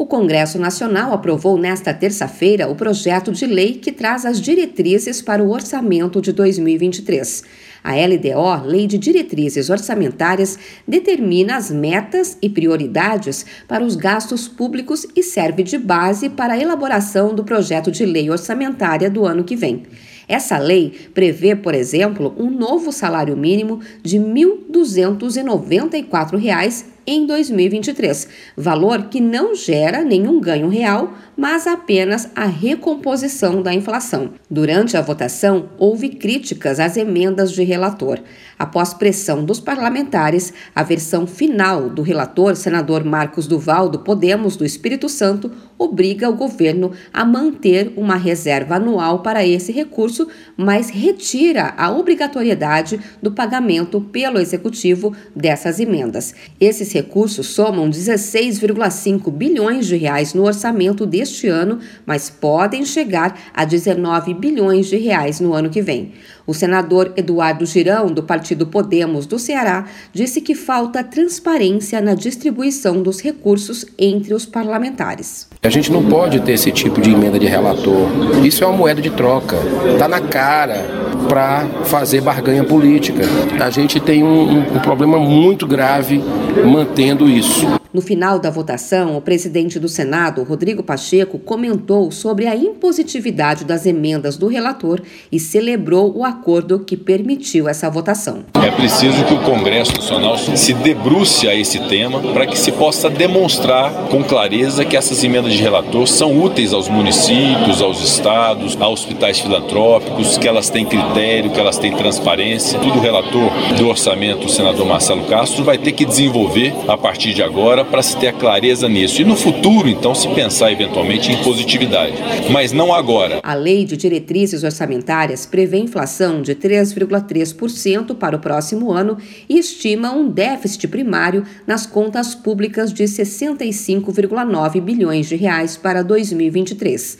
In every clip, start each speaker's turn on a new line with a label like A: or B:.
A: O Congresso Nacional aprovou nesta terça-feira o projeto de lei que traz as diretrizes para o orçamento de 2023. A LDO, Lei de Diretrizes Orçamentárias, determina as metas e prioridades para os gastos públicos e serve de base para a elaboração do projeto de lei orçamentária do ano que vem. Essa lei prevê, por exemplo, um novo salário mínimo de R$ 1.294 em 2023, valor que não gera nenhum ganho real, mas apenas a recomposição da inflação. Durante a votação, houve críticas às emendas de relator. Após pressão dos parlamentares, a versão final do relator, senador Marcos Duval, do Podemos do Espírito Santo, obriga o governo a manter uma reserva anual para esse recurso, mas retira a obrigatoriedade do pagamento pelo executivo dessas emendas. Esses recursos somam 16,5 bilhões de reais no orçamento deste ano, mas podem chegar a 19 bilhões de reais no ano que vem. O senador Eduardo Girão, do Partido Podemos do Ceará, disse que falta transparência na distribuição dos recursos entre os parlamentares.
B: A gente não pode ter esse tipo de emenda de relator. Isso é uma moeda de troca. Está na cara para fazer barganha política. A gente tem um, um problema muito grave mantendo isso.
A: No final da votação, o presidente do Senado, Rodrigo Pacheco, comentou sobre a impositividade das emendas do relator e celebrou o acordo que permitiu essa votação.
C: É preciso que o Congresso Nacional se debruce a esse tema para que se possa demonstrar com clareza que essas emendas de relator são úteis aos municípios, aos estados, a hospitais filantrópicos, que elas têm critério, que elas têm transparência. Tudo o relator do orçamento, o senador Marcelo Castro, vai ter que desenvolver a partir de agora para se ter a clareza nisso. E no futuro, então, se pensar eventualmente em positividade. Mas não agora.
A: A Lei de Diretrizes Orçamentárias prevê inflação de 3,3% para o próximo ano e estima um déficit primário nas contas públicas de 65,9 bilhões de reais para 2023.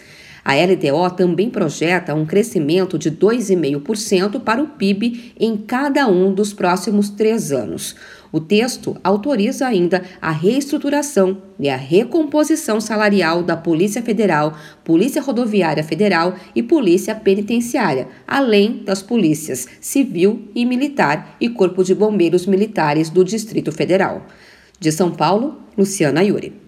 A: A LDO também projeta um crescimento de 2,5% para o PIB em cada um dos próximos três anos. O texto autoriza ainda a reestruturação e a recomposição salarial da Polícia Federal, Polícia Rodoviária Federal e Polícia Penitenciária, além das polícias Civil e Militar e Corpo de Bombeiros Militares do Distrito Federal. De São Paulo, Luciana Yuri.